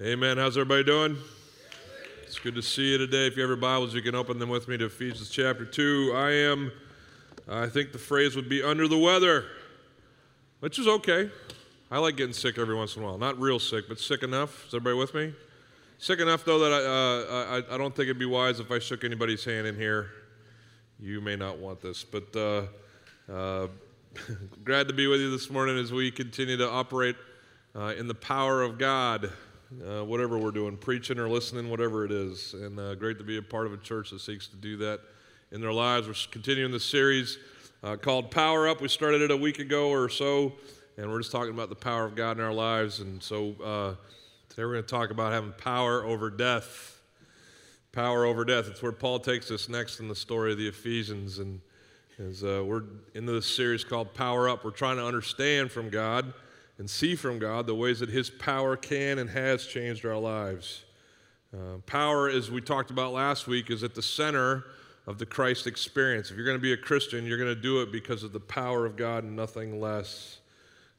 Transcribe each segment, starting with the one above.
Amen. How's everybody doing? It's good to see you today. If you have your Bibles, you can open them with me to Ephesians chapter 2. I am, I think the phrase would be under the weather, which is okay. I like getting sick every once in a while. Not real sick, but sick enough. Is everybody with me? Sick enough, though, that I, uh, I, I don't think it'd be wise if I shook anybody's hand in here. You may not want this, but uh, uh, glad to be with you this morning as we continue to operate uh, in the power of God uh, whatever we're doing, preaching or listening, whatever it is. And uh, great to be a part of a church that seeks to do that in their lives. We're continuing this series uh, called Power Up. We started it a week ago or so, and we're just talking about the power of God in our lives. And so uh, today we're going to talk about having power over death. Power over death. It's where Paul takes us next in the story of the Ephesians. And as uh, we're into this series called Power Up, we're trying to understand from God and see from God the ways that His power can and has changed our lives. Uh, power, as we talked about last week, is at the center of the Christ experience. If you're going to be a Christian, you're going to do it because of the power of God and nothing less.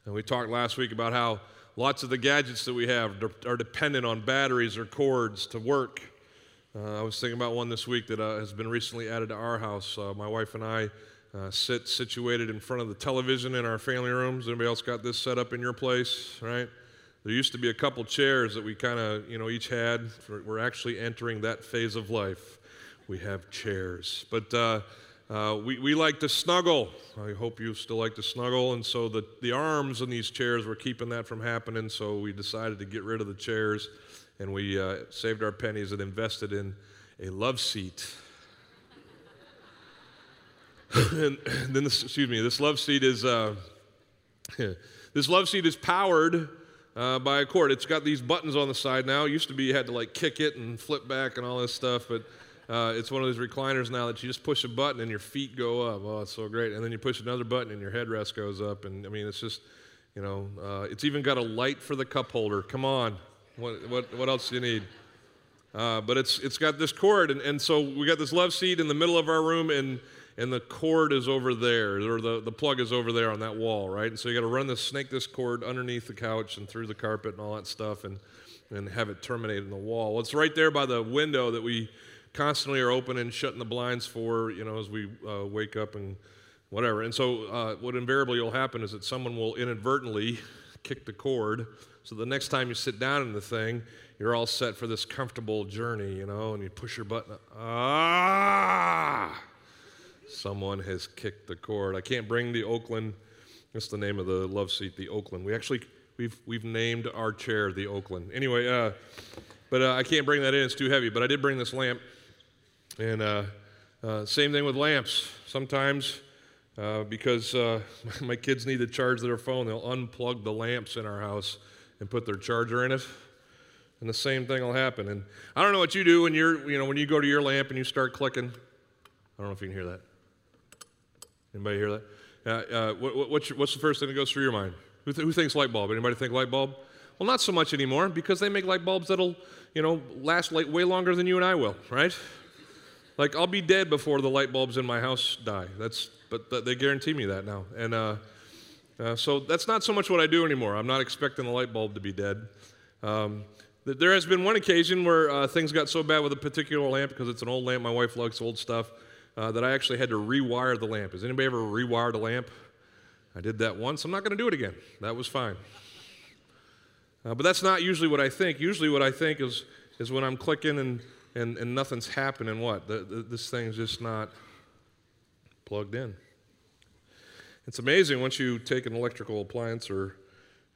And we talked last week about how lots of the gadgets that we have are dependent on batteries or cords to work. Uh, I was thinking about one this week that uh, has been recently added to our house. Uh, my wife and I uh, sit situated in front of the television in our family rooms. Anybody else got this set up in your place, right? There used to be a couple chairs that we kind of, you know, each had. we're actually entering that phase of life. We have chairs. But uh, uh, we, we like to snuggle. I hope you still like to snuggle. And so the, the arms in these chairs were keeping that from happening. So we decided to get rid of the chairs and we uh, saved our pennies and invested in a love seat and then this, excuse me, this love seat is uh, this love seat is powered uh, by a cord. It's got these buttons on the side now. It used to be you had to like kick it and flip back and all this stuff, but uh, it's one of those recliners now that you just push a button and your feet go up. Oh, it's so great! And then you push another button and your headrest goes up. And I mean, it's just, you know, uh, it's even got a light for the cup holder. Come on, what what what else do you need? Uh, but it's it's got this cord, and, and so we got this love seat in the middle of our room, and and the cord is over there, or the, the plug is over there on that wall, right? And so you got to run this, snake this cord underneath the couch and through the carpet and all that stuff and, and have it terminate in the wall. Well, it's right there by the window that we constantly are opening, and shutting the blinds for, you know, as we uh, wake up and whatever. And so uh, what invariably will happen is that someone will inadvertently kick the cord. So the next time you sit down in the thing, you're all set for this comfortable journey, you know, and you push your button. Ah! Someone has kicked the cord. I can't bring the Oakland. That's the name of the love seat, the Oakland. We actually we've we've named our chair the Oakland. Anyway, uh, but uh, I can't bring that in; it's too heavy. But I did bring this lamp, and uh, uh same thing with lamps. Sometimes, uh, because uh, my kids need to charge their phone, they'll unplug the lamps in our house and put their charger in it and the same thing will happen. And I don't know what you do when you're, you know, when you go to your lamp and you start clicking. I don't know if you can hear that. Anybody hear that? Uh, uh, what, what's, your, what's, the first thing that goes through your mind? Who, th- who, thinks light bulb? Anybody think light bulb? Well, not so much anymore because they make light bulbs that'll, you know, last like way longer than you and I will, right? Like I'll be dead before the light bulbs in my house die. That's, but th- they guarantee me that now, and uh, uh, so that's not so much what I do anymore. I'm not expecting the light bulb to be dead. Um, there has been one occasion where uh, things got so bad with a particular lamp because it's an old lamp. My wife likes old stuff uh, that I actually had to rewire the lamp. Has anybody ever rewired a lamp? I did that once. I'm not going to do it again. That was fine. Uh, but that's not usually what I think. Usually, what I think is, is when I'm clicking and, and, and nothing's happening, what? The, the, this thing's just not plugged in. It's amazing once you take an electrical appliance or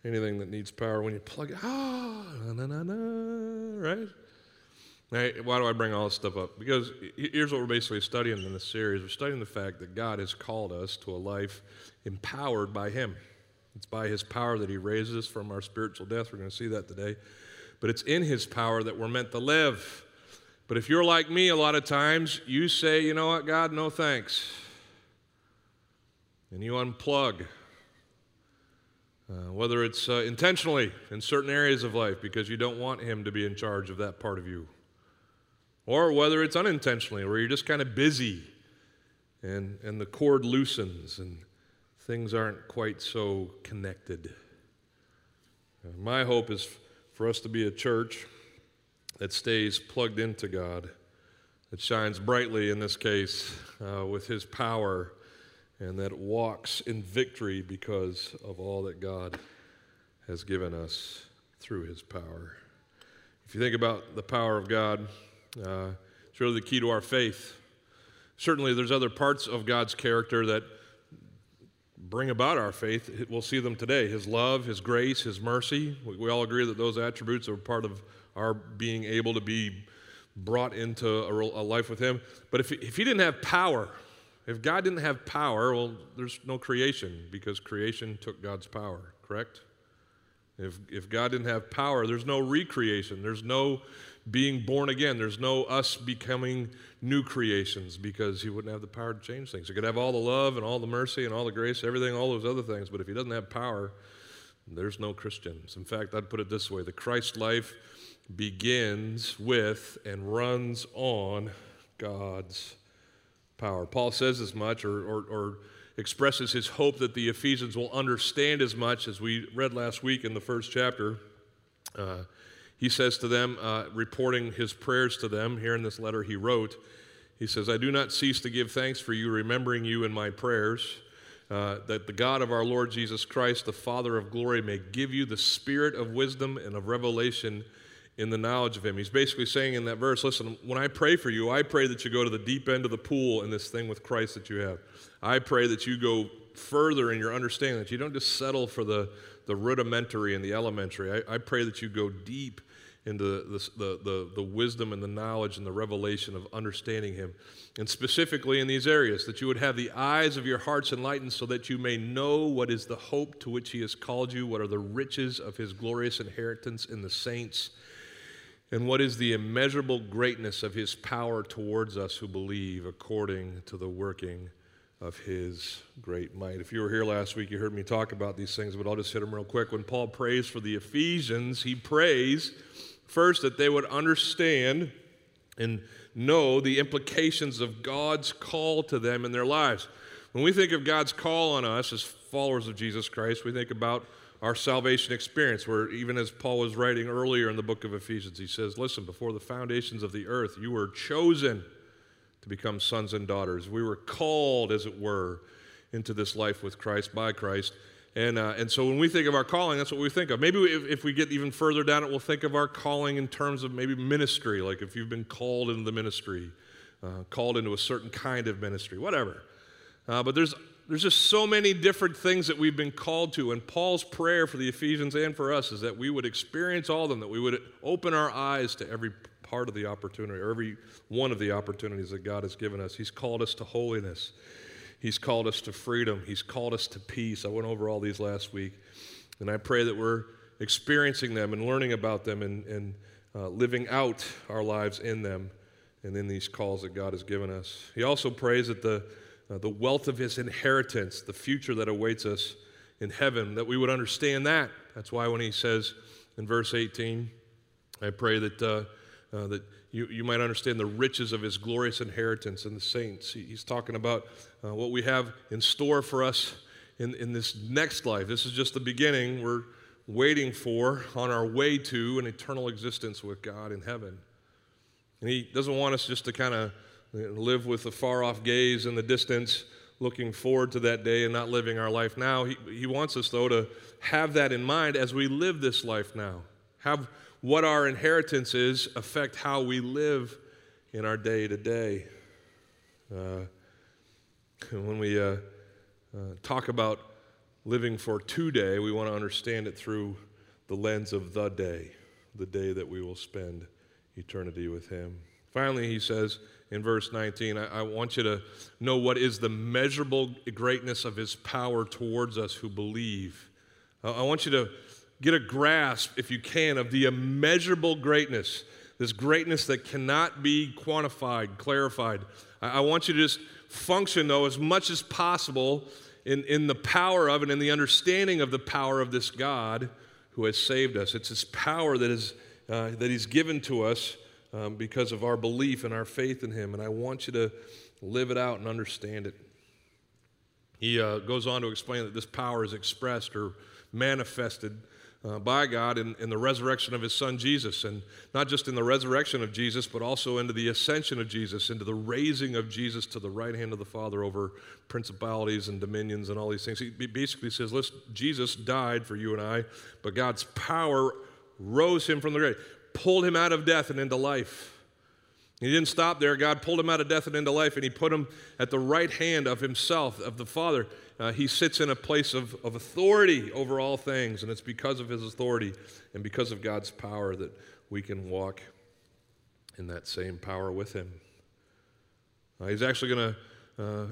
anything that needs power, when you plug it, ah, na, na, na, right? Why do I bring all this stuff up? Because here's what we're basically studying in this series. We're studying the fact that God has called us to a life empowered by Him. It's by His power that He raises us from our spiritual death. We're going to see that today. But it's in His power that we're meant to live. But if you're like me, a lot of times you say, you know what, God, no thanks. And you unplug. Uh, whether it's uh, intentionally in certain areas of life because you don't want Him to be in charge of that part of you or whether it's unintentionally, where you're just kind of busy and, and the cord loosens and things aren't quite so connected. Uh, my hope is for us to be a church that stays plugged into God, that shines brightly in this case uh, with His power, and that walks in victory because of all that God has given us through His power. If you think about the power of God, uh, it's really the key to our faith. Certainly, there's other parts of God's character that bring about our faith. We'll see them today His love, His grace, His mercy. We all agree that those attributes are part of our being able to be brought into a, a life with Him. But if, if He didn't have power, if God didn't have power, well, there's no creation because creation took God's power, correct? If, if God didn't have power, there's no recreation. There's no being born again. There's no us becoming new creations because He wouldn't have the power to change things. He could have all the love and all the mercy and all the grace, everything, all those other things, but if He doesn't have power, there's no Christians. In fact, I'd put it this way the Christ life begins with and runs on God's power. Paul says as much or, or, or expresses his hope that the Ephesians will understand as much as we read last week in the first chapter. Uh, he says to them, uh, reporting his prayers to them here in this letter he wrote, he says, I do not cease to give thanks for you, remembering you in my prayers, uh, that the God of our Lord Jesus Christ, the Father of glory, may give you the spirit of wisdom and of revelation in the knowledge of him. He's basically saying in that verse, listen, when I pray for you, I pray that you go to the deep end of the pool in this thing with Christ that you have. I pray that you go further in your understanding, that you don't just settle for the, the rudimentary and the elementary. I, I pray that you go deep into the, the, the, the, wisdom and the knowledge and the revelation of understanding Him. And specifically in these areas, that you would have the eyes of your hearts enlightened so that you may know what is the hope to which He has called you, what are the riches of His glorious inheritance in the saints, and what is the immeasurable greatness of His power towards us who believe according to the working of his great might. If you were here last week, you heard me talk about these things, but I'll just hit them real quick. When Paul prays for the Ephesians, he prays first that they would understand and know the implications of God's call to them in their lives. When we think of God's call on us as followers of Jesus Christ, we think about our salvation experience, where even as Paul was writing earlier in the book of Ephesians, he says, Listen, before the foundations of the earth, you were chosen to become sons and daughters. We were called, as it were, into this life with Christ, by Christ. And, uh, and so when we think of our calling, that's what we think of. Maybe if, if, we get even further down it, we'll think of our calling in terms of maybe ministry, like if you've been called into the ministry, uh, called into a certain kind of ministry, whatever. Uh, but there's, there's just so many different things that we've been called to. And Paul's prayer for the Ephesians and for us is that we would experience all of them, that we would open our eyes to every part of the opportunity, or every one of the opportunities that God has given us. He's called us to holiness, He's called us to freedom, He's called us to peace. I went over all these last week. And I pray that we're experiencing them and learning about them and, and uh, living out our lives in them and in these calls that God has given us. He also prays that the, uh, the wealth of His inheritance, the future that awaits us in heaven, that we would understand that. That's why when He says in verse 18, I pray that. Uh, uh, that you, you might understand the riches of his glorious inheritance in the saints. He, he's talking about uh, what we have in store for us in, in this next life. This is just the beginning. We're waiting for, on our way to, an eternal existence with God in heaven. And he doesn't want us just to kind of live with a far off gaze in the distance, looking forward to that day and not living our life now. He, he wants us, though, to have that in mind as we live this life now. Have what our inheritance is affect how we live in our day to day. When we uh, uh, talk about living for today, we want to understand it through the lens of the day, the day that we will spend eternity with Him. Finally, he says in verse 19, I, I want you to know what is the measurable greatness of His power towards us who believe. I want you to get a grasp, if you can, of the immeasurable greatness, this greatness that cannot be quantified, clarified. I, I want you to just function, though, as much as possible in, in the power of and in the understanding of the power of this God who has saved us. It's His power that, is, uh, that He's given to us um, because of our belief and our faith in Him. And I want you to live it out and understand it. He uh, goes on to explain that this power is expressed or manifested uh, by God in, in the resurrection of his son Jesus. And not just in the resurrection of Jesus, but also into the ascension of Jesus, into the raising of Jesus to the right hand of the Father over principalities and dominions and all these things. He basically says, listen, Jesus died for you and I, but God's power rose him from the grave, pulled him out of death and into life. He didn't stop there. God pulled him out of death and into life, and he put him at the right hand of himself, of the Father uh, he sits in a place of, of authority over all things, and it's because of his authority and because of God's power that we can walk in that same power with him. Uh, he's actually going to uh,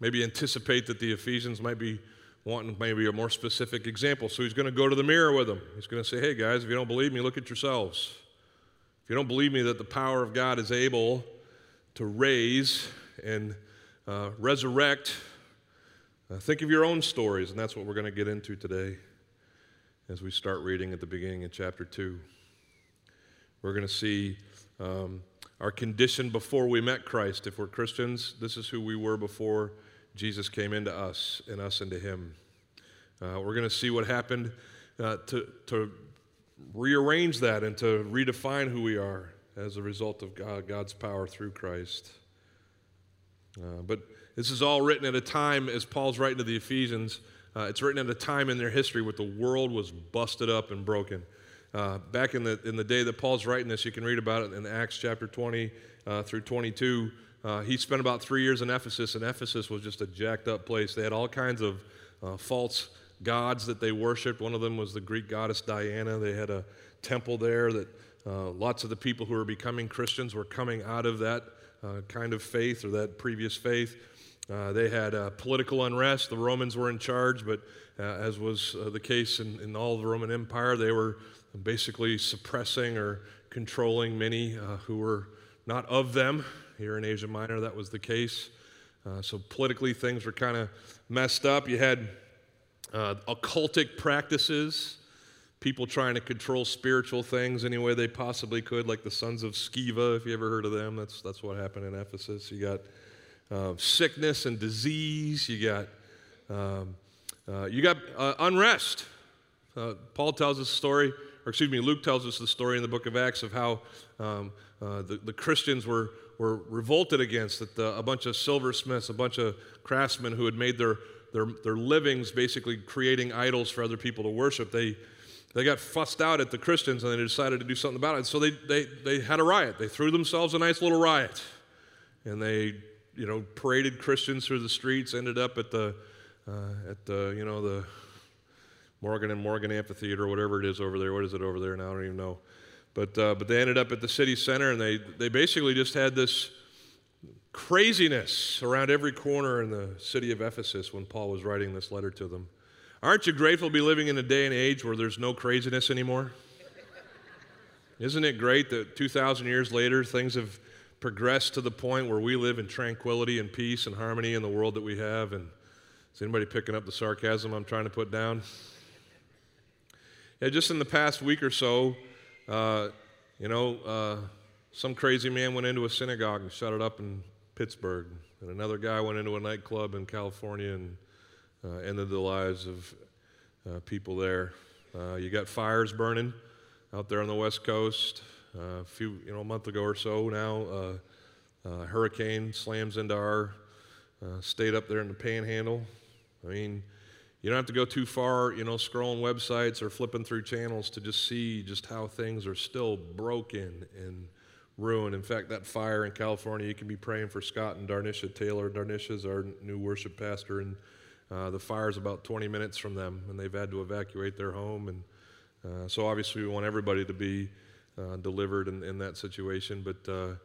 maybe anticipate that the Ephesians might be wanting maybe a more specific example. So he's going to go to the mirror with them. He's going to say, hey guys, if you don't believe me, look at yourselves. If you don't believe me that the power of God is able to raise and uh, resurrect uh, think of your own stories, and that's what we're going to get into today as we start reading at the beginning of chapter 2. We're going to see um, our condition before we met Christ. If we're Christians, this is who we were before Jesus came into us and us into Him. Uh, we're going to see what happened uh, to, to rearrange that and to redefine who we are as a result of God, God's power through Christ. Uh, but this is all written at a time, as Paul's writing to the Ephesians, uh, it's written at a time in their history where the world was busted up and broken. Uh, back in the, in the day that Paul's writing this, you can read about it in Acts chapter 20 uh, through 22. Uh, he spent about three years in Ephesus, and Ephesus was just a jacked up place. They had all kinds of uh, false gods that they worshiped. One of them was the Greek goddess Diana. They had a temple there that uh, lots of the people who were becoming Christians were coming out of that uh, kind of faith or that previous faith. Uh, they had uh, political unrest. The Romans were in charge, but uh, as was uh, the case in, in, all the Roman Empire, they were basically suppressing or controlling many who were not of them. Here in Asia Minor, that was the case. So politically, things were kind of messed up. You had occultic practices, people trying to control spiritual things any way they possibly could, like the sons of Sceva, if you ever heard of them. That's, that's what happened in Ephesus. You got uh, sickness and disease. You got, um, uh, you got uh, unrest. Uh, Paul tells us a story, or excuse me, Luke tells us the story in the book of Acts of how um, uh, the, the Christians were, were revolted against that the, a bunch of silversmiths, a bunch of craftsmen who had made their, their, their livings basically creating idols for other people to worship. They, they got fussed out at the Christians and they decided to do something about it. So they, they, they had a riot. They threw themselves a nice little riot. And they you know, paraded Christians through the streets, ended up at the, uh, at the, you know, the Morgan and Morgan Amphitheater, or whatever it is over there. What is it over there now? I don't even know. But, uh, but they ended up at the city center, and they, they basically just had this craziness around every corner in the city of Ephesus when Paul was writing this letter to them. Aren't you grateful to be living in a day and age where there's no craziness anymore? Isn't it great that 2,000 years later things have progressed to the point where we live in tranquility and peace and harmony in the world that we have. And is anybody picking up the sarcasm I'm trying to put down? Yeah, just in the past week or so, uh, you know, uh, some crazy man went into a synagogue and shut it up in Pittsburgh, and another guy went into a nightclub in California and uh, ended the lives of uh, people there. Uh, you got fires burning out there on the West Coast. Uh, a few, you know, a month ago or so now, uh, uh, hurricane slams into our state up there in the panhandle. I mean, you don't have to go too far, you know, scrolling websites or flipping through channels to just see just how things are still broken and ruined. In fact, that fire in California, you can be praying for Scott and Darnisha Taylor. Darnisha is our new worship pastor, and uh, the is about 20 minutes from them, and they've had to evacuate their home. And uh, so, obviously, we want everybody to be uh, delivered in, in, that situation. But uh,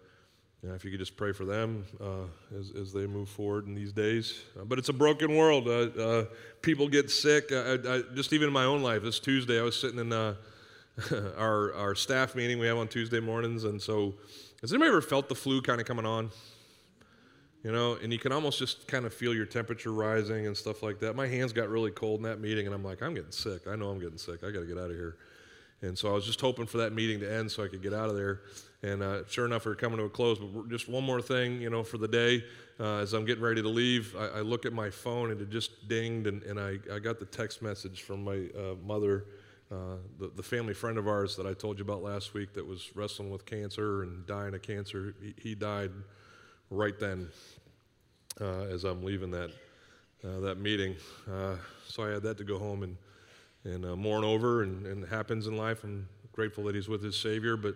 you know, if you could just pray for them uh, as, as they move forward in these days. Uh, but it's a broken world. People get sick. I, I, just even in my own life, this Tuesday, I was sitting in our, our staff meeting we have on Tuesday mornings. And so, has anybody ever felt the flu kind of coming on? You know, and you can almost just kind of feel your temperature rising and stuff like that. My hands got really cold in that meeting, and I'm like, I'm getting sick. I know I'm getting sick. I got to get out of here. And so I was just hoping for that meeting to end so I could get out of there. And uh, sure enough, we're coming to a close. But just one more thing, you know, for the day. Uh, as I'm getting ready to leave, I, I, look at my phone and it just dinged, and, and I, I got the text message from my uh, mother Uh, the, the family friend of ours that I told you about last week that was wrestling with cancer and dying of cancer, he, he died right then uh, as I'm leaving that, uh, that meeting. Uh, so I had that to go home and, and uh, mourn over, and, and it happens in life. I'm grateful that he's with his Savior, but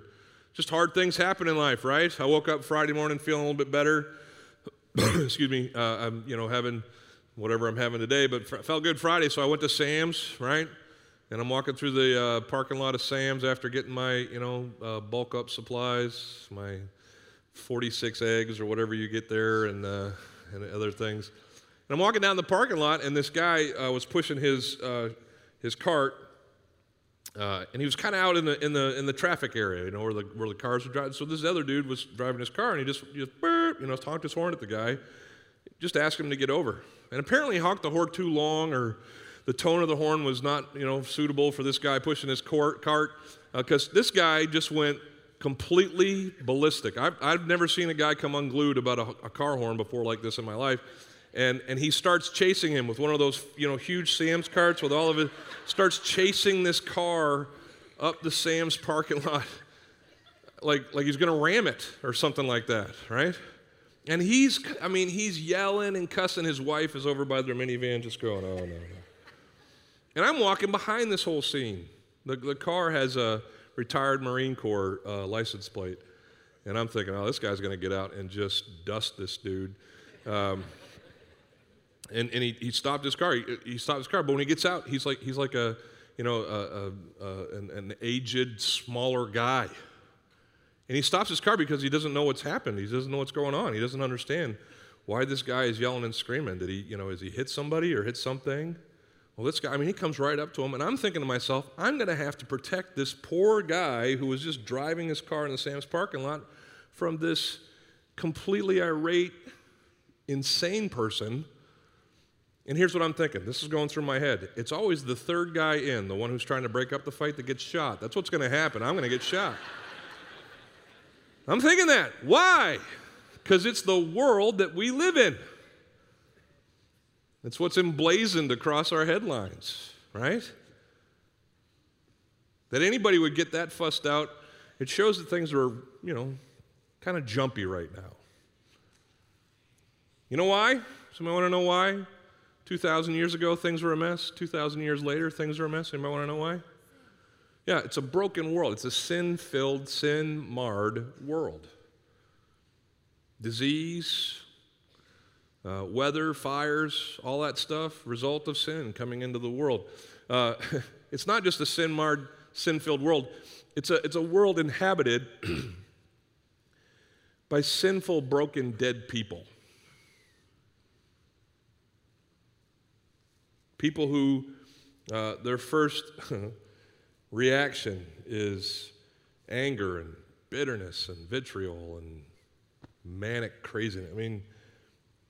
just hard things happen in life, right? I woke up Friday morning feeling a little bit better. Excuse me, I'm, you know, having whatever I'm having today, but felt good Friday, so I went to Sam's, right? And I'm walking through the uh, parking lot of Sam's after getting my, you know, uh, bulk up supplies, my 46 eggs or whatever you get there, and, uh, and other things. And I'm walking down the parking lot, and this guy uh, was pushing his, uh, his cart, uh, and he was kind of out in the, in, the, in the traffic area, you know, where the, where the cars were driving. So this other dude was driving his car, and he just, just you know, honked his horn at the guy, just asked him to get over. And apparently he honked the horn too long, or the tone of the horn was not, you know, suitable for this guy pushing his cart, because uh, this guy just went completely ballistic. I've, I've never seen a guy come unglued about a, a, car horn before like this in my life. And, and he starts chasing him with one of those, you know, huge Sam's carts with all of it, starts chasing this car up the Sam's parking lot like, like he's going to ram it or something like that, right? And he's, I mean, he's yelling and cussing. His wife is over by their minivan just going, oh, no, no. And I'm walking behind this whole scene. The, the car has a retired Marine Corps uh, license plate. And I'm thinking, oh, this guy's going to get out and just dust this dude. Um, and and he, he stopped his car. He, he, stopped his car. But when he gets out, he's like, he's like a, you know, a, a, a, an, an aged, smaller guy. And he stops his car because he doesn't know what's happened. He doesn't know what's going on. He doesn't understand why this guy is yelling and screaming. Did he, you know, has he hit somebody or hit something? Well, this guy, I mean, he comes right up to him, and I'm thinking to myself, I'm going to have to protect this poor guy who was just driving his car in the Sam's parking lot from this completely irate, insane person. And here's what I'm thinking this is going through my head. It's always the third guy in, the one who's trying to break up the fight, that gets shot. That's what's going to happen. I'm going to get shot. I'm thinking that. Why? Because it's the world that we live in. It's what's emblazoned across our headlines, right? That anybody would get that fussed out, it shows that things are, you know, kind of jumpy right now. You know why? Somebody want to know why? 2,000 years ago, things were a mess. 2,000 years later, things are a mess. Anybody want to know why? Yeah, it's a broken world. It's a sin filled, sin marred world. Disease, uh, weather, fires, all that stuff, result of sin coming into the world. Uh, it's not just a sin marred, sin filled world, it's a, it's a world inhabited by sinful, broken, dead people. People who uh, their first reaction is anger and bitterness and vitriol and manic craziness. I mean,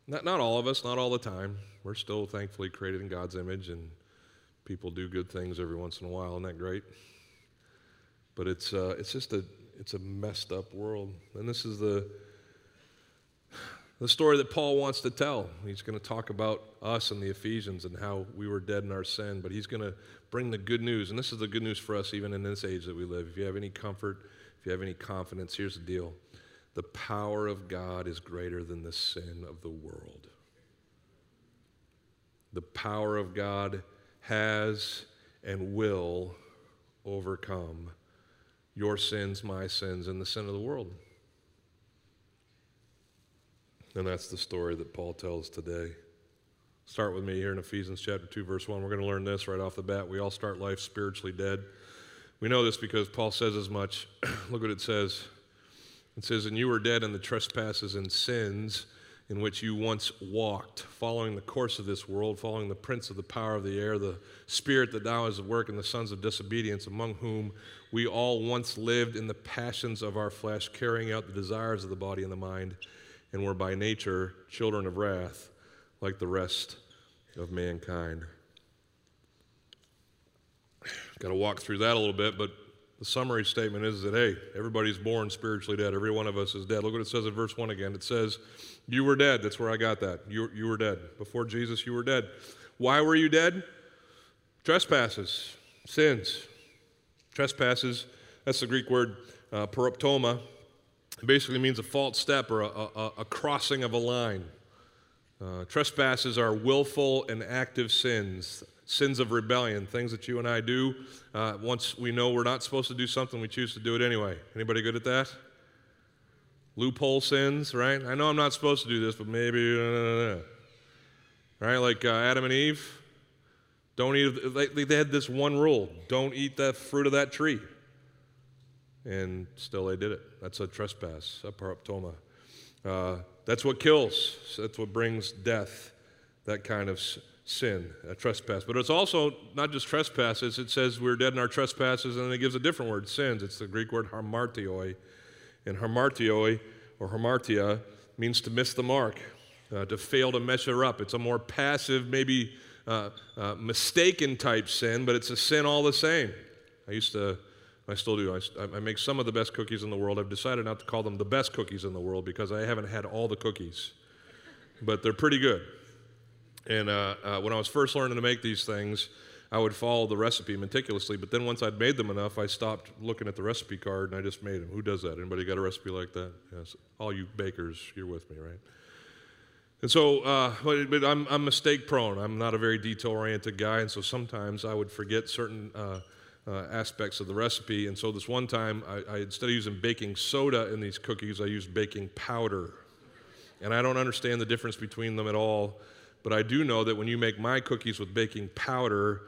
not, not all of us, not all the time. We're still thankfully created in God's image, and people do good things every once in a while. Isn't that great? But it's, uh, it's just a, it's a messed up world. And this is the, the story that Paul wants to tell. He's going to talk about us and the Ephesians and how we were dead in our sin, but he's going to bring the good news. And this is the good news for us, even in this age that we live. If you have any comfort, if you have any confidence, here's the deal the power of God is greater than the sin of the world. The power of God has and will overcome your sins, my sins, and the sin of the world. And that's the story that Paul tells today. Start with me here in Ephesians chapter 2, verse 1. We're going to learn this right off the bat. We all start life spiritually dead. We know this because Paul says as much. Look what it says it says, And you were dead in the trespasses and sins in which you once walked, following the course of this world, following the prince of the power of the air, the spirit that now is at work in the sons of disobedience, among whom we all once lived in the passions of our flesh, carrying out the desires of the body and the mind, and were by nature children of wrath, like the rest of mankind. Got to walk through that a little bit, but the summary statement is that, hey, everybody's born spiritually dead. Every one of us is dead. Look what it says in verse 1 again. It says, You were dead. That's where I got that. You, you were dead. Before Jesus, you were dead. Why were you dead? Trespasses, sins. Trespasses, that's the Greek word uh. It basically means a false step or a, a, a crossing of a line. Uh, trespasses are willful and active sins, sins of rebellion, things that you and I do. Uh, once we know we're not supposed to do something, we choose to do it anyway. Anybody good at that? Loophole sins, right? I know I'm not supposed to do this, but maybe, uh, right? Like uh, Adam and Eve. Don't eat, they, they had this one rule don't eat the fruit of that tree. And still they did it. That's a trespass, a paraptoma. That's what kills, that's what brings death, that kind of sin, a trespass. But it's also not just trespasses, it says we're dead in our trespasses, and then it gives a different word, sins. It's the Greek word hamartioi. And hamartioi, or hamartia, means to miss the mark, uh, to fail to measure up. It's a more passive, maybe uh, uh, mistaken type sin, but it's a sin all the same. I used to, I still do, I, I, make some of the best cookies in the world. I've decided not to call them the best cookies in the world because I haven't had all the cookies, but they're pretty good. And uh, uh, when I was first learning to make these things, I would follow the recipe meticulously, but then once I'd made them enough, I stopped looking at the recipe card and I just made them. Who does that? Anybody got a recipe like that? Yes. All you bakers, you're with me, right? And so, uh, but, but, I'm, I'm mistake prone. I'm not a very detail oriented guy, and so sometimes I would forget certain uh, uh, aspects of the recipe. And so, this one time, I, I, instead of using baking soda in these cookies, I used baking powder. And I don't understand the difference between them at all, but I do know that when you make my cookies with baking powder,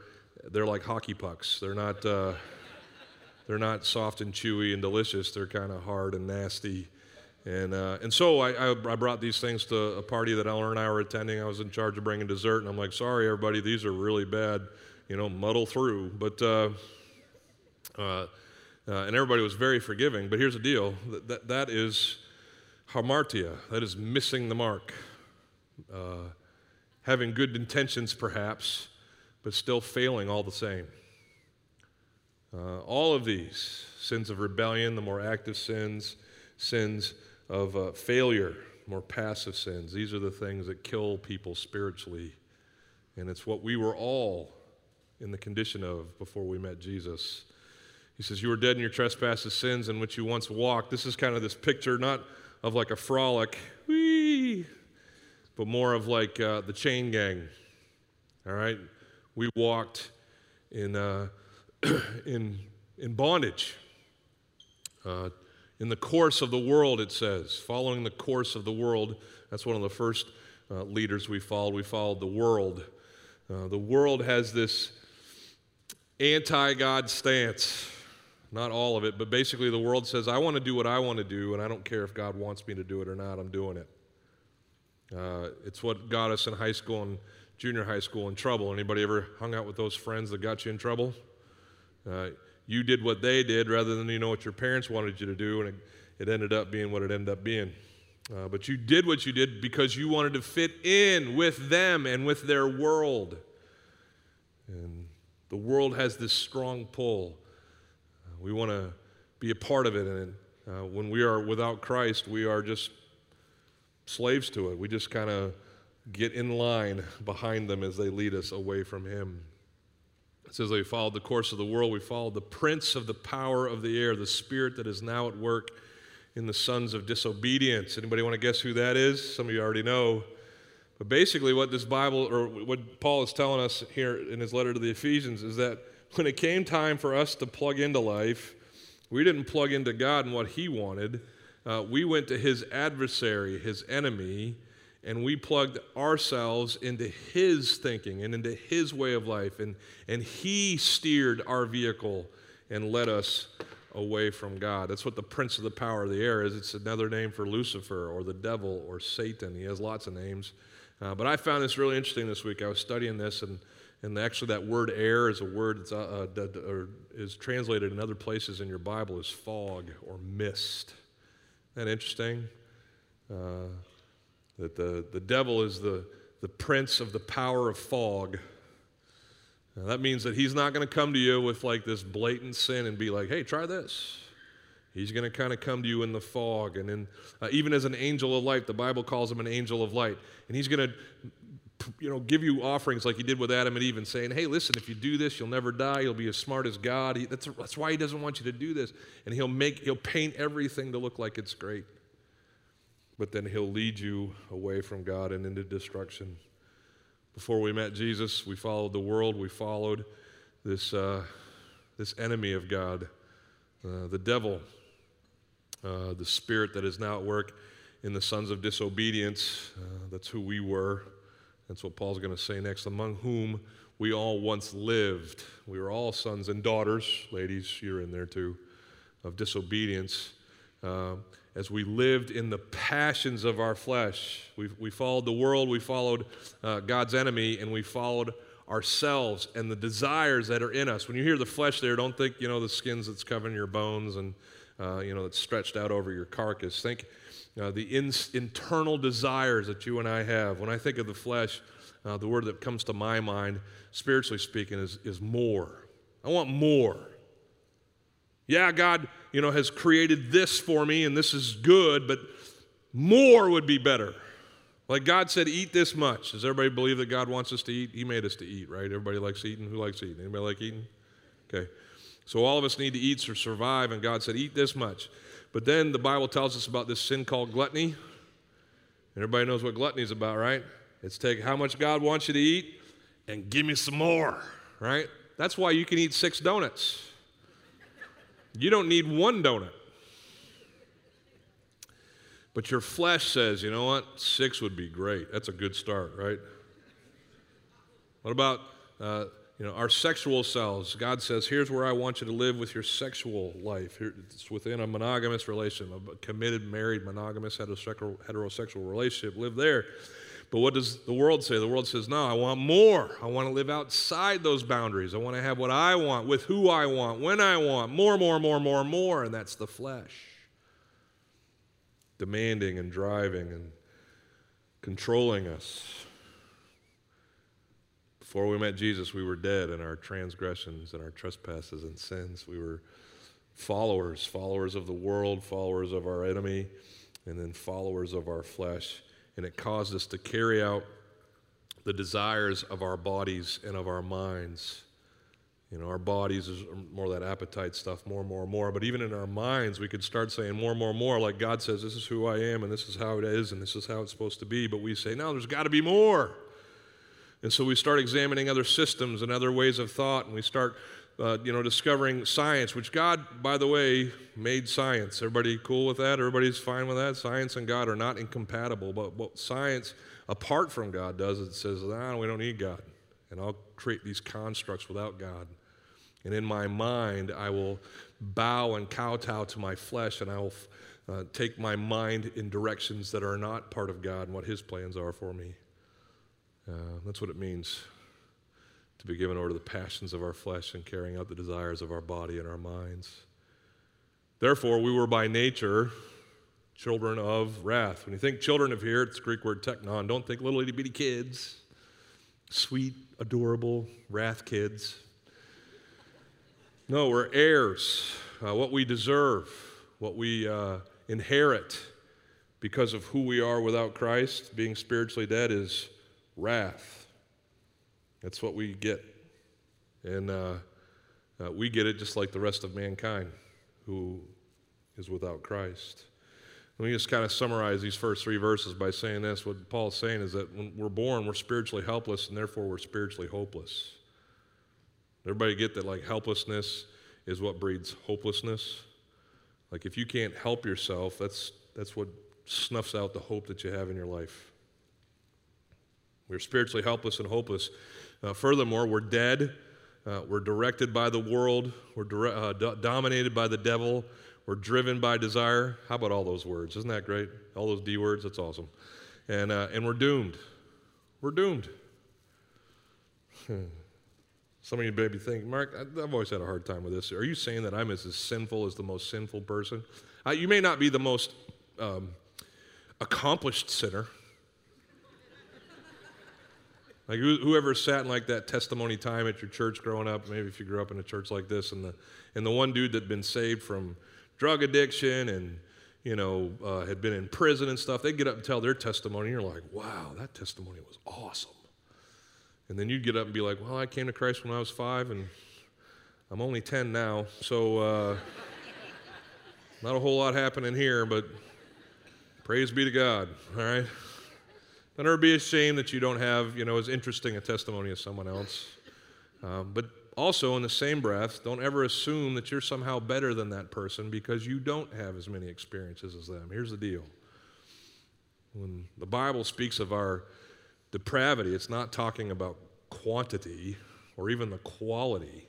they're like hockey pucks. They're not, uh, they're not soft and chewy and delicious, they're kind of hard and nasty. And, uh, and so I, I, brought these things to a party that Eleanor and I were attending. I was in charge of bringing dessert, and I'm like, sorry, everybody, these are really bad. You know, muddle through. But, uh, uh, uh and everybody was very forgiving. But here's the deal that, that, that is hamartia, that is missing the mark. Uh, having good intentions, perhaps, but still failing all the same. Uh, all of these sins of rebellion, the more active sins, sins of uh, failure, more passive sins. These are the things that kill people spiritually. And it's what we were all in the condition of before we met Jesus. He says, You were dead in your trespasses, sins in which you once walked. This is kind of this picture, not of like a frolic, wee, but more of like uh, the chain gang. All right? We walked in, uh, in, in bondage. Uh, in the course of the world, it says, following the course of the world. That's one of the first uh, leaders we followed. We followed the world. Uh, the world has this anti God stance. Not all of it, but basically, the world says, I want to do what I want to do, and I don't care if God wants me to do it or not, I'm doing it. Uh, it's what got us in high school and junior high school in trouble. Anybody ever hung out with those friends that got you in trouble? Uh, you did what they did rather than you know what your parents wanted you to do, and it, it ended up being what it ended up being. Uh, but you did what you did because you wanted to fit in with them and with their world. And the world has this strong pull. We want to be a part of it. And uh, when we are without Christ, we are just slaves to it. We just kind of get in line behind them as they lead us away from Him. It says we followed the course of the world. We followed the prince of the power of the air, the spirit that is now at work in the sons of disobedience. Anybody want to guess who that is? Some of you already know. But basically, what this Bible, or what Paul is telling us here in his letter to the Ephesians, is that when it came time for us to plug into life, we didn't plug into God and what He wanted. Uh, we went to His adversary, His enemy, and we plugged ourselves into his thinking and into his way of life. And, and he steered our vehicle and led us away from god. That's what the prince of the power of the air is. It's another name for lucifer or the devil or satan. He has lots of names. Uh, but i found this really interesting this week. I was studying this and, and actually that word air is a word that's uh, uh, is translated in other places in your bible as fog or mist isn't that interesting uh, that the, the devil is the, the prince of the power of fog. Now, that means that he's not going to come to you with like this blatant sin and be like, hey, try this. He's going to kind of come to you in the fog. And in, uh, even as an angel of light, the Bible calls him an angel of light. And he's going to you know, give you offerings like he did with Adam and Eve and saying, hey, listen, if you do this, you'll never die. You'll be as smart as God. He, that's, that's why he doesn't want you to do this. And he'll make, he'll paint everything to look like it's great. But then he'll lead you away from God and into destruction. Before we met Jesus, we followed the world. We followed this, uh, this enemy of God, uh, the devil, uh, the spirit that is now at work in the sons of disobedience. Uh, that's who we were. That's what Paul's going to say next. Among whom we all once lived. We were all sons and daughters, ladies, you're in there too, of disobedience. Uh, as we lived in the passions of our flesh. We, we followed the world, we followed uh, God's enemy, and we followed ourselves and the desires that are in us. When you hear the flesh there, don't think, you know, the skins that's covering your bones and, uh, you know, that's stretched out over your carcass. Think uh, the in, internal desires that you and I have. When I think of the flesh, uh, the word that comes to my mind, spiritually speaking, is, is more. I want more. Yeah, God, you know, has created this for me and this is good, but more would be better. Like God said, eat this much. Does everybody believe that God wants us to eat? He made us to eat, right? Everybody likes eating. Who likes eating? Anybody like eating? Okay. So all of us need to eat to survive, and God said, eat this much. But then the Bible tells us about this sin called gluttony. Everybody knows what gluttony is about, right? It's take how much God wants you to eat and give me some more, right? That's why you can eat six donuts. You don't need one donut. But your flesh says, you know what? Six would be great. That's a good start, right? What about uh, you know, our sexual selves, God says, here's where I want you to live with your sexual life. Here, it's within a monogamous relationship, a committed, married, monogamous, heterosexual, heterosexual relationship. Live there. But what does the world say? The world says, no, I want more. I want to live outside those boundaries. I want to have what I want, with who I want, when I want, more, more, more, more, more. And that's the flesh. Demanding and driving and controlling us. Before we met Jesus, we were dead in our transgressions and our trespasses and sins. We were followers, followers of the world, followers of our enemy, and then followers of our flesh. And it caused us to carry out the desires of our bodies and of our minds. You know, our bodies is more that appetite stuff, more, more, more. But even in our minds, we could start saying more, more, more, like God says, this is who I am, and this is how it is, and this is how it's supposed to be. But we say, no, there's got to be more. And so we start examining other systems and other ways of thought, and we start, uh, you know, discovering science, which God, by the way, made science. Everybody cool with that? Everybody's fine with that? Science and God are not incompatible, but what science, apart from God, does, it says, nah, we don't need God. And I'll create these constructs without God. And in my mind, I will bow and kowtow to my flesh, and I will uh, take my mind in directions that are not part of God and what His plans are for me. Uh, that's what it means to be given over to the passions of our flesh and carrying out the desires of our body and our minds. Therefore, we were by nature children of wrath. When you think children of here, it's the Greek word teknon. Don't think little itty bitty kids, sweet, adorable wrath kids. No, we're heirs. Uh, what we deserve, what we uh, inherit because of who we are without Christ, being spiritually dead, is wrath. That's what we get. And uh, uh, we get it just like the rest of mankind who is without Christ. Let me just kind of summarize these first three verses by saying this. What Paul's saying is that when we're born, we're spiritually helpless, and therefore we're spiritually hopeless. Everybody get that, like, helplessness is what breeds hopelessness? Like, if you can't help yourself, that's, that's what snuffs out the hope that you have in your life. We're spiritually helpless and hopeless. Uh, furthermore, we're dead. Uh, we're directed by the world. We're dire- uh, do- dominated by the devil. We're driven by desire. How about all those words? Isn't that great? All those D words? That's awesome. And, uh, and we're doomed. We're doomed. Some of you maybe think, Mark, I've always had a hard time with this. Are you saying that I'm as sinful as the most sinful person? You may not be the most um, accomplished sinner. Like whoever sat in like that testimony time at your church growing up, maybe if you grew up in a church like this, and the and the one dude that'd been saved from drug addiction and you know uh, had been in prison and stuff, they'd get up and tell their testimony. And you're like, wow, that testimony was awesome. And then you'd get up and be like, Well, I came to Christ when I was five, and I'm only 10 now, so uh, not a whole lot happening here, but praise be to God, all right? Don't ever be ashamed that you don't have, you know, as interesting a testimony as someone else. Um, but also, in the same breath, don't ever assume that you're somehow better than that person because you don't have as many experiences as them. Here's the deal when the Bible speaks of our depravity, it's not talking about quantity or even the quality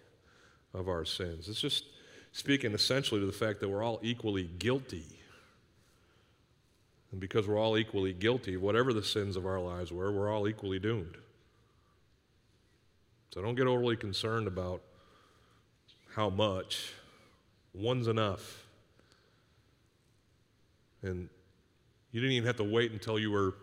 of our sins. It's just speaking essentially to the fact that we're all equally guilty. And because we're all equally guilty, whatever the sins of our lives were, we're all equally doomed. So don't get overly concerned about how much. One's enough. And you didn't even have to wait until you were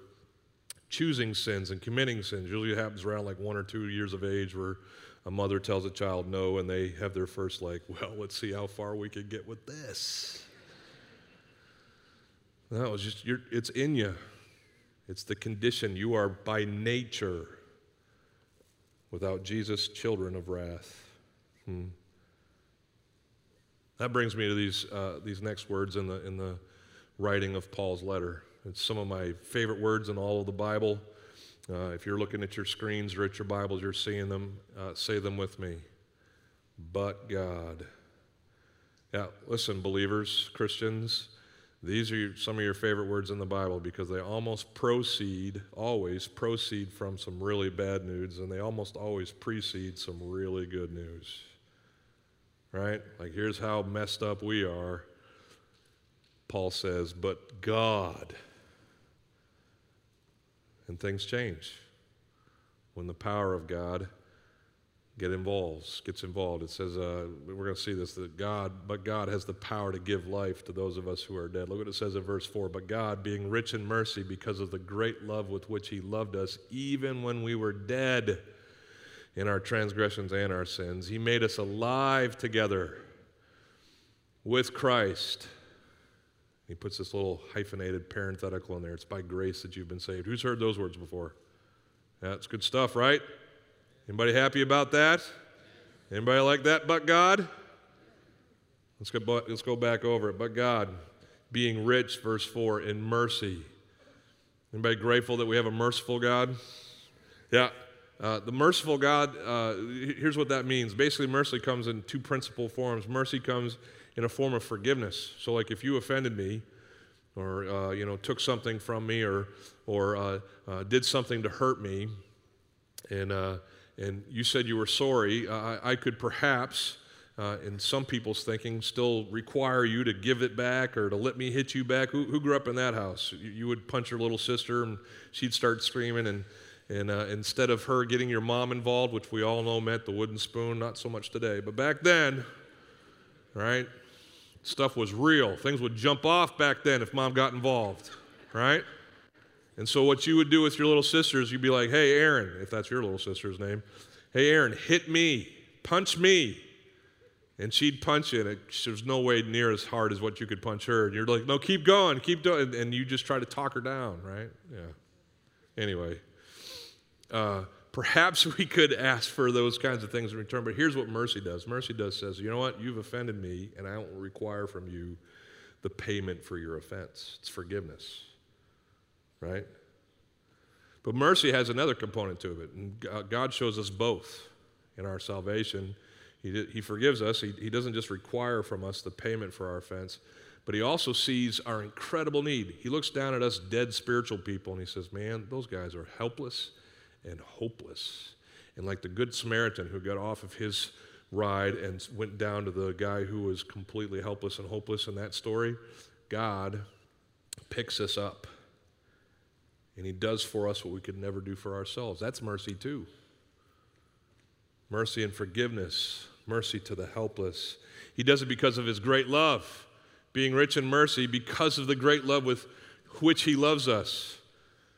choosing sins and committing sins. Usually it happens around like one or two years of age where a mother tells a child no and they have their first, like, well, let's see how far we can get with this. No, it's just, it's in you. It's the condition. You are by nature without Jesus, children of wrath. Hmm. That brings me to these, uh, these next words in the, in the writing of Paul's letter. It's some of my favorite words in all of the Bible. Uh, if you're looking at your screens or at your Bibles, you're seeing them. Uh, say them with me. But God. Yeah, listen, believers, Christians, these are some of your favorite words in the Bible because they almost proceed, always proceed from some really bad news, and they almost always precede some really good news. Right? Like, here's how messed up we are. Paul says, But God. And things change when the power of God get involved, gets involved. It says, uh, we're going to see this, that God, but God has the power to give life to those of us who are dead. Look what it says in verse 4. But God, being rich in mercy because of the great love with which he loved us, even when we were dead in our transgressions and our sins, he made us alive together with Christ. He puts this little hyphenated parenthetical in there. It's by grace that you've been saved. Who's heard those words before? That's good stuff, right? Anybody happy about that? Anybody like that but God? Let's go, let's go back over it. But God, being rich, verse 4, in mercy. Anybody grateful that we have a merciful God? Yeah. Uh, the merciful God, uh, here's what that means. Basically, mercy comes in two principal forms. Mercy comes in a form of forgiveness. So, like if you offended me, or uh, you know took something from me, or or uh, uh, did something to hurt me, and uh, and you said you were sorry, I, I could perhaps, uh, in some people's thinking, still require you to give it back or to let me hit you back. Who, who grew up in that house? You, you, would punch your little sister and she'd start screaming, and, and uh, instead of her getting your mom involved, which we all know meant the wooden spoon, not so much today, but back then, right? Stuff was real. Things would jump off back then if mom got involved, right? And so, what you would do with your little sisters, you'd be like, hey, Aaron, if that's your little sister's name, hey, Aaron, hit me, punch me. And she'd punch you, and it, there's no way near as hard as what you could punch her. And you're like, no, keep going, keep doing And you just try to talk her down, right? Yeah. Anyway, uh, perhaps we could ask for those kinds of things in return, but here's what mercy does mercy does says, you know what? You've offended me, and I don't require from you the payment for your offense. It's forgiveness right? But mercy has another component to it, and God shows us both in our salvation. He, he forgives us, he, he doesn't just require from us the payment for our offense, but He also sees our incredible need. He looks down at us, dead spiritual people, and He says, Man, those guys are helpless and hopeless. And like the Good Samaritan who got off of his ride and went down to the guy who was completely helpless and hopeless in that story, God picks us up and He does for us what we could never do for ourselves. That's mercy, too. Mercy and forgiveness, mercy to the helpless. He does it because of His great love, being rich in mercy because of the great love with which He loves us.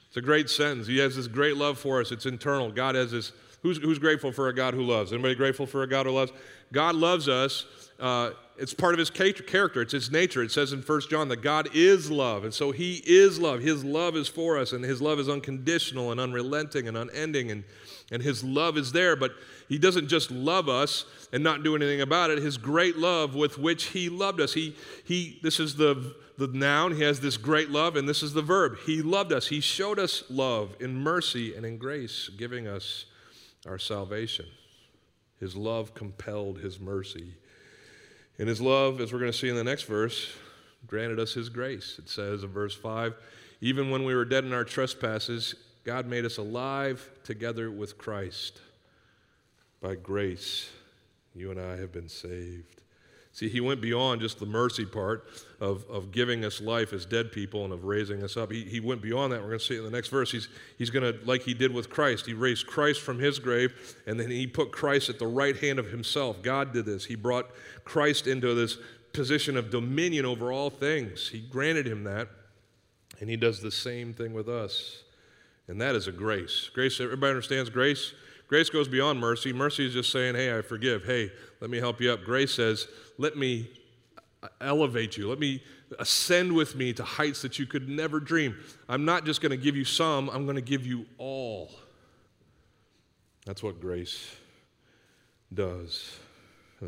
It's a great sentence. He has this great love for us, it's internal. God has this. Who's, who's grateful for a God who loves? Anybody grateful for a God who loves? God loves us uh, it's part of his character, it's his nature. It says in 1 John that God is love, and so he is love. His love is for us, and his love is unconditional and unrelenting and unending, and, and his love is there. But he doesn't just love us and not do anything about it. His great love with which he loved us. He, he, this is the, the noun, he has this great love, and this is the verb. He loved us. He showed us love in mercy and in grace, giving us our salvation. His love compelled his mercy. And his love, as we're going to see in the next verse, granted us his grace. It says in verse 5 Even when we were dead in our trespasses, God made us alive together with Christ. By grace, you and I have been saved. See, he went beyond just the mercy part of, of giving us life as dead people and of raising us up. He, he went beyond that. We're going to see in the next verse. He's, he's going to, like he did with Christ, he raised Christ from his grave and then he put Christ at the right hand of himself. God did this. He brought Christ into this position of dominion over all things. He granted him that, and he does the same thing with us. And that is a grace. Grace, everybody understands grace? Grace goes beyond mercy. Mercy is just saying, hey, I forgive. Hey, let me help you up. Grace says, let me elevate you. Let me ascend with me to heights that you could never dream. I'm not just going to give you some, I'm going to give you all. That's what grace does. Uh,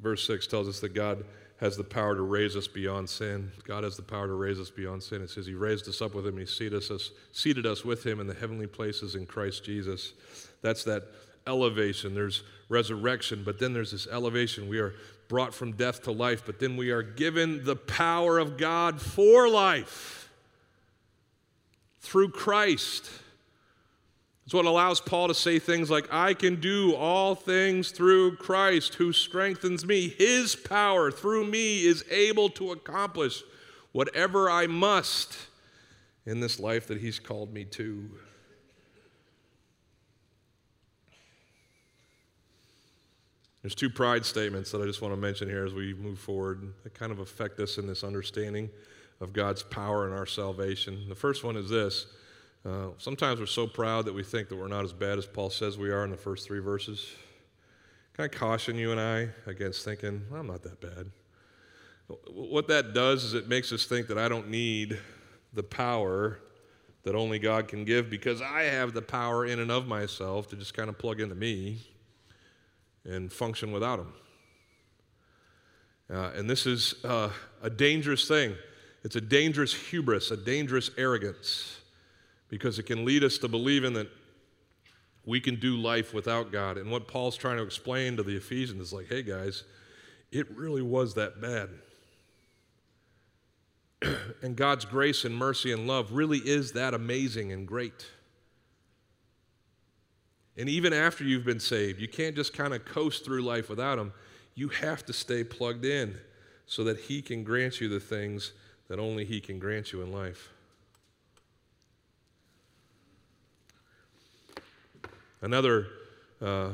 verse 6 tells us that God has the power to raise us beyond sin. God has the power to raise us beyond sin. It says He raised us up with Him, He seated us, seated us with Him in the heavenly places in Christ Jesus. That's that elevation. There's resurrection, but then there's this elevation. We are brought from death to life, but then we are given the power of God for life through Christ. It's what allows Paul to say things like, I can do all things through Christ who strengthens me. His power through me is able to accomplish whatever I must in this life that He's called me to. There's two pride statements that I just want to mention here as we move forward that kind of affect us in this understanding of God's power and our salvation. The first one is this uh, sometimes we're so proud that we think that we're not as bad as Paul says we are in the first three verses. Can I caution you and I against thinking, I'm not that bad? What that does is it makes us think that I don't need the power that only God can give because I have the power in and of myself to just kind of plug into me and function without Him. Uh, and this is uh, a dangerous thing. It's a dangerous hubris, a dangerous arrogance because it can lead us to believing that we can do life without God. And what Paul's trying to explain to the Ephesians is like, hey guys, it really was that bad. and God's grace and mercy and love really is that amazing and great. And even after you've been saved, you can't just kind of coast through life without Him. You have to stay plugged in so that He can grant you the things that only He can grant you in life. Another uh,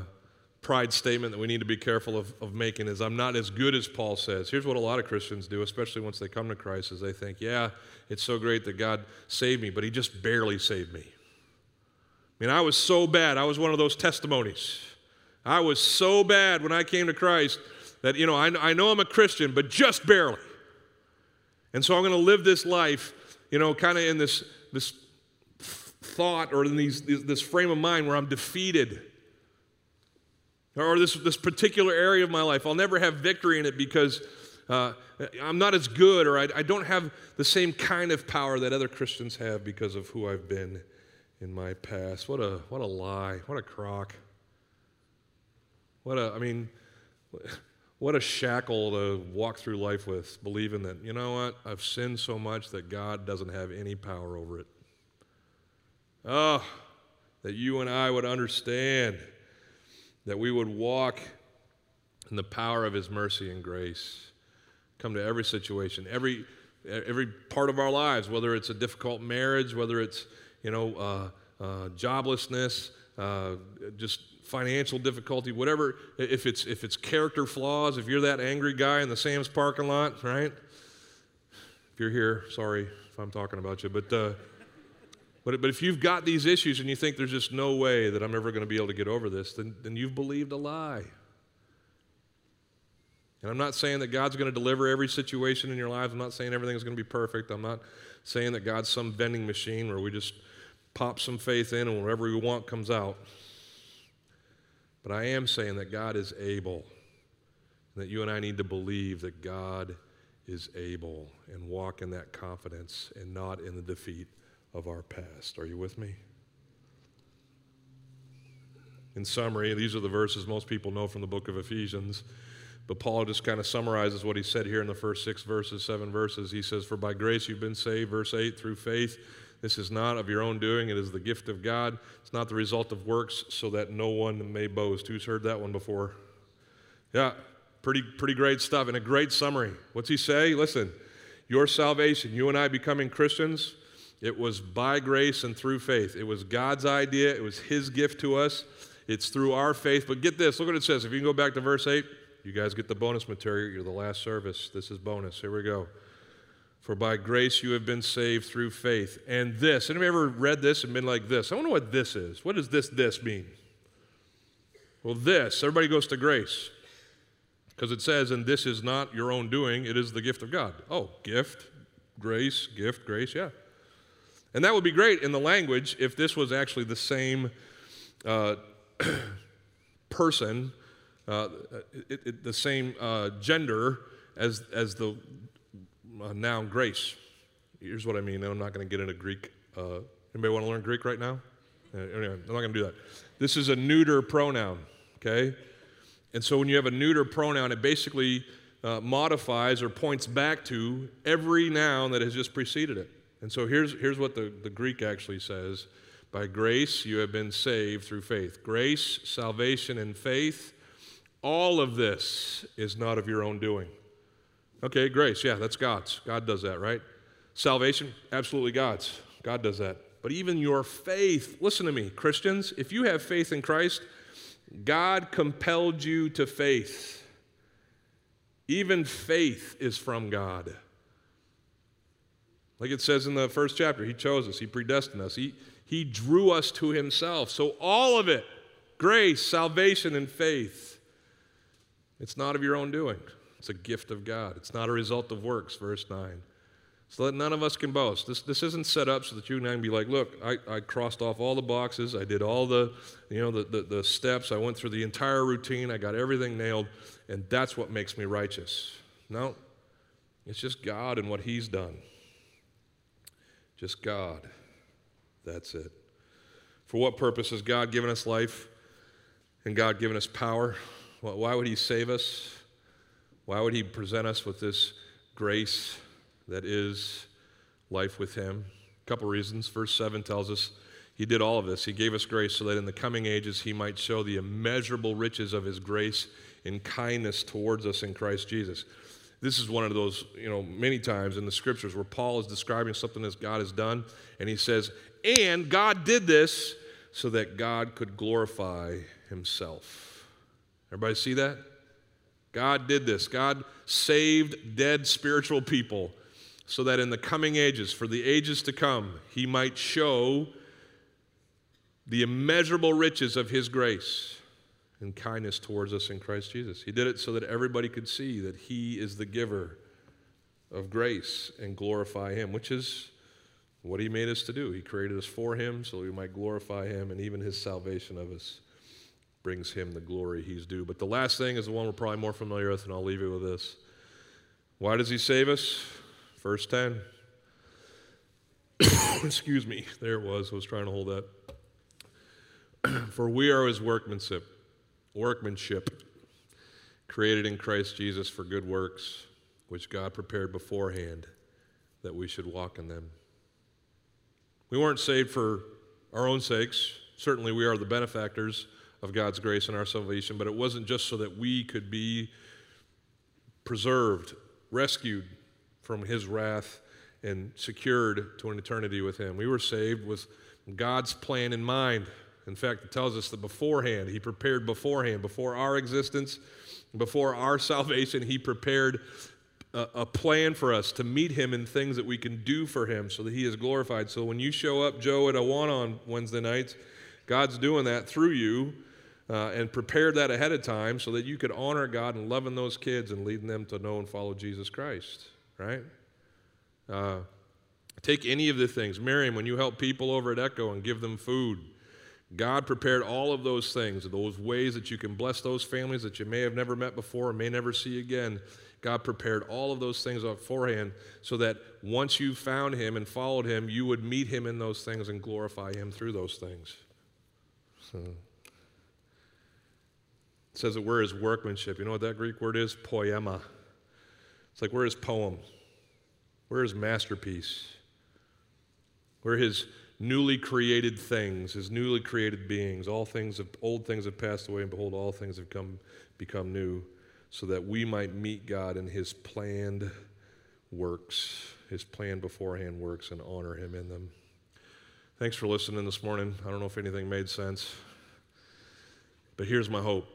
pride statement that we need to be careful of, of making is I'm not as good as Paul says. Here's what a lot of Christians do, especially once they come to Christ, is they think, yeah, it's so great that God saved me, but he just barely saved me. I mean, I was so bad. I was one of those testimonies. I was so bad when I came to Christ that, you know, I, I know I'm a Christian, but just barely. And so I'm going to live this life, you know, kind of in this, this thought or in these, this frame of mind where I'm defeated. Or this, this particular area of my life, I'll never have victory in it because uh, I'm not as good or I, I don't have the same kind of power that other Christians have because of who I've been in my past. What a, what a lie. What a crock. What a, I mean, what a shackle to walk through life with, believing that, you know what, I've sinned so much that God doesn't have any power over it. Oh, that you and I would understand, that we would walk in the power of His mercy and grace. Come to every situation, every, every part of our lives, whether it's a difficult marriage, whether it's, you know, uh, uh, joblessness, uh, just financial difficulty, whatever. If it's, if it's character flaws, if you're that angry guy in the Sam's parking lot, right? If you're here, sorry if I'm talking about you, but uh, but, but if you've got these issues and you think there's just no way that I'm ever going to be able to get over this, then, then you've believed a lie. And I'm not saying that God's going to deliver every situation in your lives. I'm not saying everything's going to be perfect. I'm not saying that God's some vending machine where we just pop some faith in and whatever we want comes out. But I am saying that God is able, and that you and I need to believe that God is able and walk in that confidence and not in the defeat of our past. Are you with me? In summary, these are the verses most people know from the book of Ephesians. But Paul just kind of summarizes what he said here in the first six verses, seven verses. He says, For by grace you've been saved, verse 8, through faith. This is not of your own doing, it is the gift of God. It's not the result of works, so that no one may boast. Who's heard that one before? Yeah, pretty, pretty great stuff and a great summary. What's he say? Listen, your salvation, you and I becoming Christians, it was by grace and through faith. It was God's idea, it was his gift to us. It's through our faith. But get this look what it says. If you can go back to verse 8. You guys get the bonus material. You're the last service. This is bonus. Here we go. For by grace you have been saved through faith. And this, anybody ever read this and been like this? I wonder what this is. What does this this mean? Well, this, everybody goes to grace. Because it says, and this is not your own doing, it is the gift of God. Oh, gift, grace, gift, grace, yeah. And that would be great in the language if this was actually the same uh, person uh, it, it, the same uh, gender as, as the uh, noun grace. Here's what I mean. I'm not going to get into Greek. Uh, anybody want to learn Greek right now? Uh, anyway, I'm not going to do that. This is a neuter pronoun, okay? And so when you have a neuter pronoun, it basically modifies or points back to every noun that has just preceded it. And so here's, here's what the, the Greek actually says By grace you have been saved through faith. Grace, salvation, and faith all of this is not of your own doing. Okay, grace, yeah, that's God's. God does that, right? Salvation, absolutely God's. God does that. But even your faith, listen to me, Christians, if you have faith in Christ, God compelled you to faith. Even faith is from God. Like it says in the first chapter, He chose us, He predestined us, He, he drew us to Himself. So, all of it grace, salvation, and faith it's not of your own doing, it's a gift of God. It's not a result of works, verse 9. So that none of us can boast. This, this isn't set up so that you and I can be like, look, I, I crossed off all the boxes, I did all the, you know, the, the, the steps, I went through the entire routine, I got everything nailed, and that's what makes me righteous. No, it's just God and what He's done. Just God. That's it. For what purpose has God given us life and God given us power? Why would He save us? Why would He present us with this grace that is life with Him? A couple reasons. Verse 7 tells us He did all of this. He gave us grace so that in the coming ages He might show the immeasurable riches of His grace and kindness towards us in Christ Jesus. This is one of those, you know, many times in the scriptures where Paul is describing something that God has done, and he says, And God did this so that God could glorify Himself. Everybody see that? God did this. God saved dead spiritual people so that in the coming ages, for the ages to come, He might show the immeasurable riches of His grace and kindness towards us in Christ Jesus. He did it so that everybody could see that He is the giver of grace and glorify Him, which is what He made us to do. He created us for Him so we might glorify Him and even His salvation of us brings him the glory he's due. But the last thing is the one we're probably more familiar with, and I'll leave you with this. Why does he save us? Verse 10. Excuse me, there it was. I was trying to hold that. For we are his workmanship, workmanship, created in Christ Jesus for good works, which God prepared beforehand that we should walk in them. We weren't saved for our own sakes. Certainly, we are the benefactors of God's grace and our salvation, but it wasn't just so that we could be preserved, rescued from his wrath, and secured to an eternity with him. We were saved with God's plan in mind. In fact, it tells us that beforehand, he prepared beforehand, before our existence, before our salvation, he prepared a, a, plan for us to meet him in things that we can do for him so that he is glorified. So when you show up, Joe, at Awana on Wednesday nights, God's doing that through you uh, and prepared that ahead of time so that you could honor God and loving those kids and leading them to know and follow Jesus Christ, right? Uh, take any of the things. Miriam, when you help people over at Echo and give them food, God prepared all of those things, those ways that you can bless those families that you may have never met before and may never see again. God prepared all of those things beforehand so that once you found Him and followed Him, you would meet Him in those things and glorify Him through those things. So, it says that we're His workmanship. You know what that Greek word is? Poema. It's like we're His poem, we're His masterpiece, we're His newly created things, His newly created beings. All things, have, old things have passed away, and behold, all things have come become new so that we might meet God in his planned works, his planned beforehand works, and honor him in them. Thanks for listening this morning. I don't know if anything made sense, but here's my hope.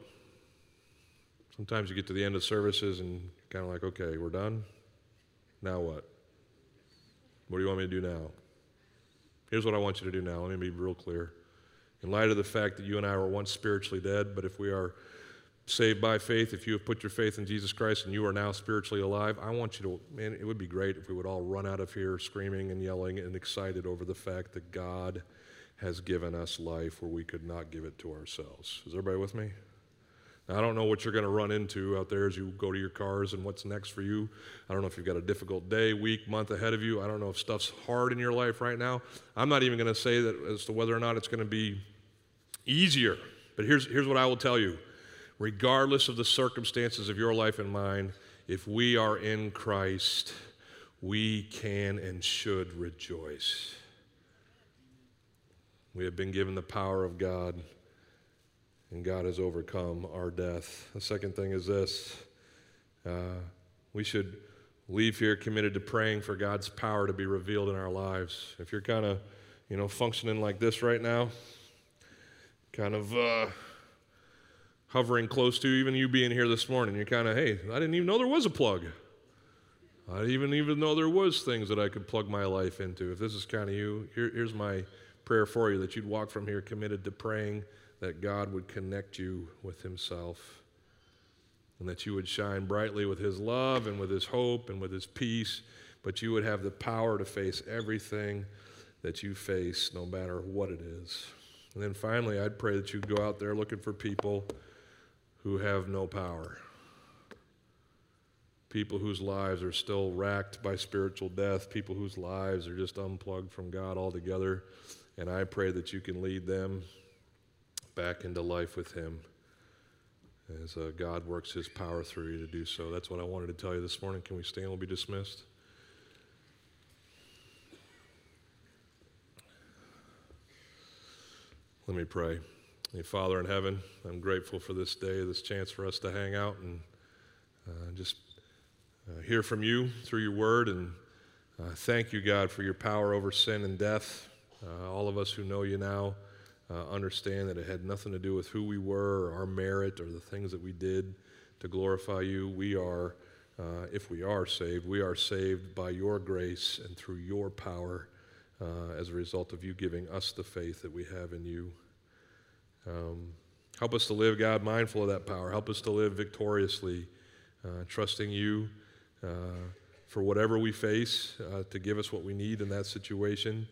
Sometimes you get to the end of services and kind of like, okay, we're done. Now what? What do you want me to do now? Here's what I want you to do now. Let me be real clear. In light of the fact that you and I were once spiritually dead, but if we are saved by faith, if you have put your faith in Jesus Christ and you are now spiritually alive, I want you to, man, it would be great if we would all run out of here screaming and yelling and excited over the fact that God has given us life where we could not give it to ourselves. Is everybody with me? Now, I don't know what you're going to run into out there as you go to your cars and what's next for you. I don't know if you've got a difficult day, week, month ahead of you. I don't know if stuff's hard in your life right now. I'm not even going to say that as to whether or not it's going to be easier. But here's, here's what I will tell you regardless of the circumstances of your life and mine, if we are in Christ, we can and should rejoice. We have been given the power of God, and God has overcome our death. The second thing is this uh, we should leave here committed to praying for God's power to be revealed in our lives. If you're kind of, you know, functioning like this right now, kind of, uh, hovering close to, even you being here this morning. You're kind of, hey, I didn't even know there was a plug. I didn't even know there was things that I could plug my life into. If this is kind of you, here, here's my prayer for you that you'd walk from here committed to praying that God would connect you with Himself and that you would shine brightly with His love and with His hope and with His peace, but you would have the power to face everything that you face, no matter what it is. And then finally, I'd pray that you'd go out there looking for people who have no power. People whose lives are still racked by spiritual death, people whose lives are just unplugged from God altogether. And I pray that you can lead them back into life with Him as uh, God works His power through you to do so. That's what I wanted to tell you this morning. Can we stand? We'll be dismissed. Let me pray. Hey, Father in heaven, I'm grateful for this day, this chance for us to hang out and uh, just uh, hear from you through your word. And uh, thank you, God, for your power over sin and death. Uh, all of us who know you now uh, understand that it had nothing to do with who we were or our merit or the things that we did to glorify you. We are, uh, if we are saved, we are saved by your grace and through your power as a result of you giving us the faith that we have in you. Um, help us to live, God, mindful of that power. Help us to live victoriously, uh, trusting you uh, for whatever we face uh, to give us what we need in that situation.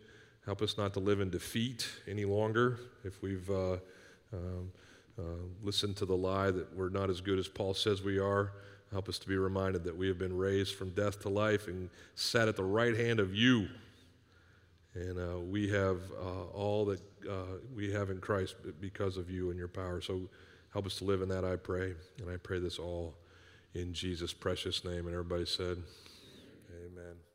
Help us not to live in defeat any longer if we've uh, um, uh, listened to the lie that we're not as good as Paul says we are. Help us to be reminded that we have been raised from death to life and sat at the right hand of you and uh, we have uh, all that uh, we have in Christ because of you and your power. So help us to live in that, I pray. And I pray this all in Jesus' precious name. And everybody said, Amen.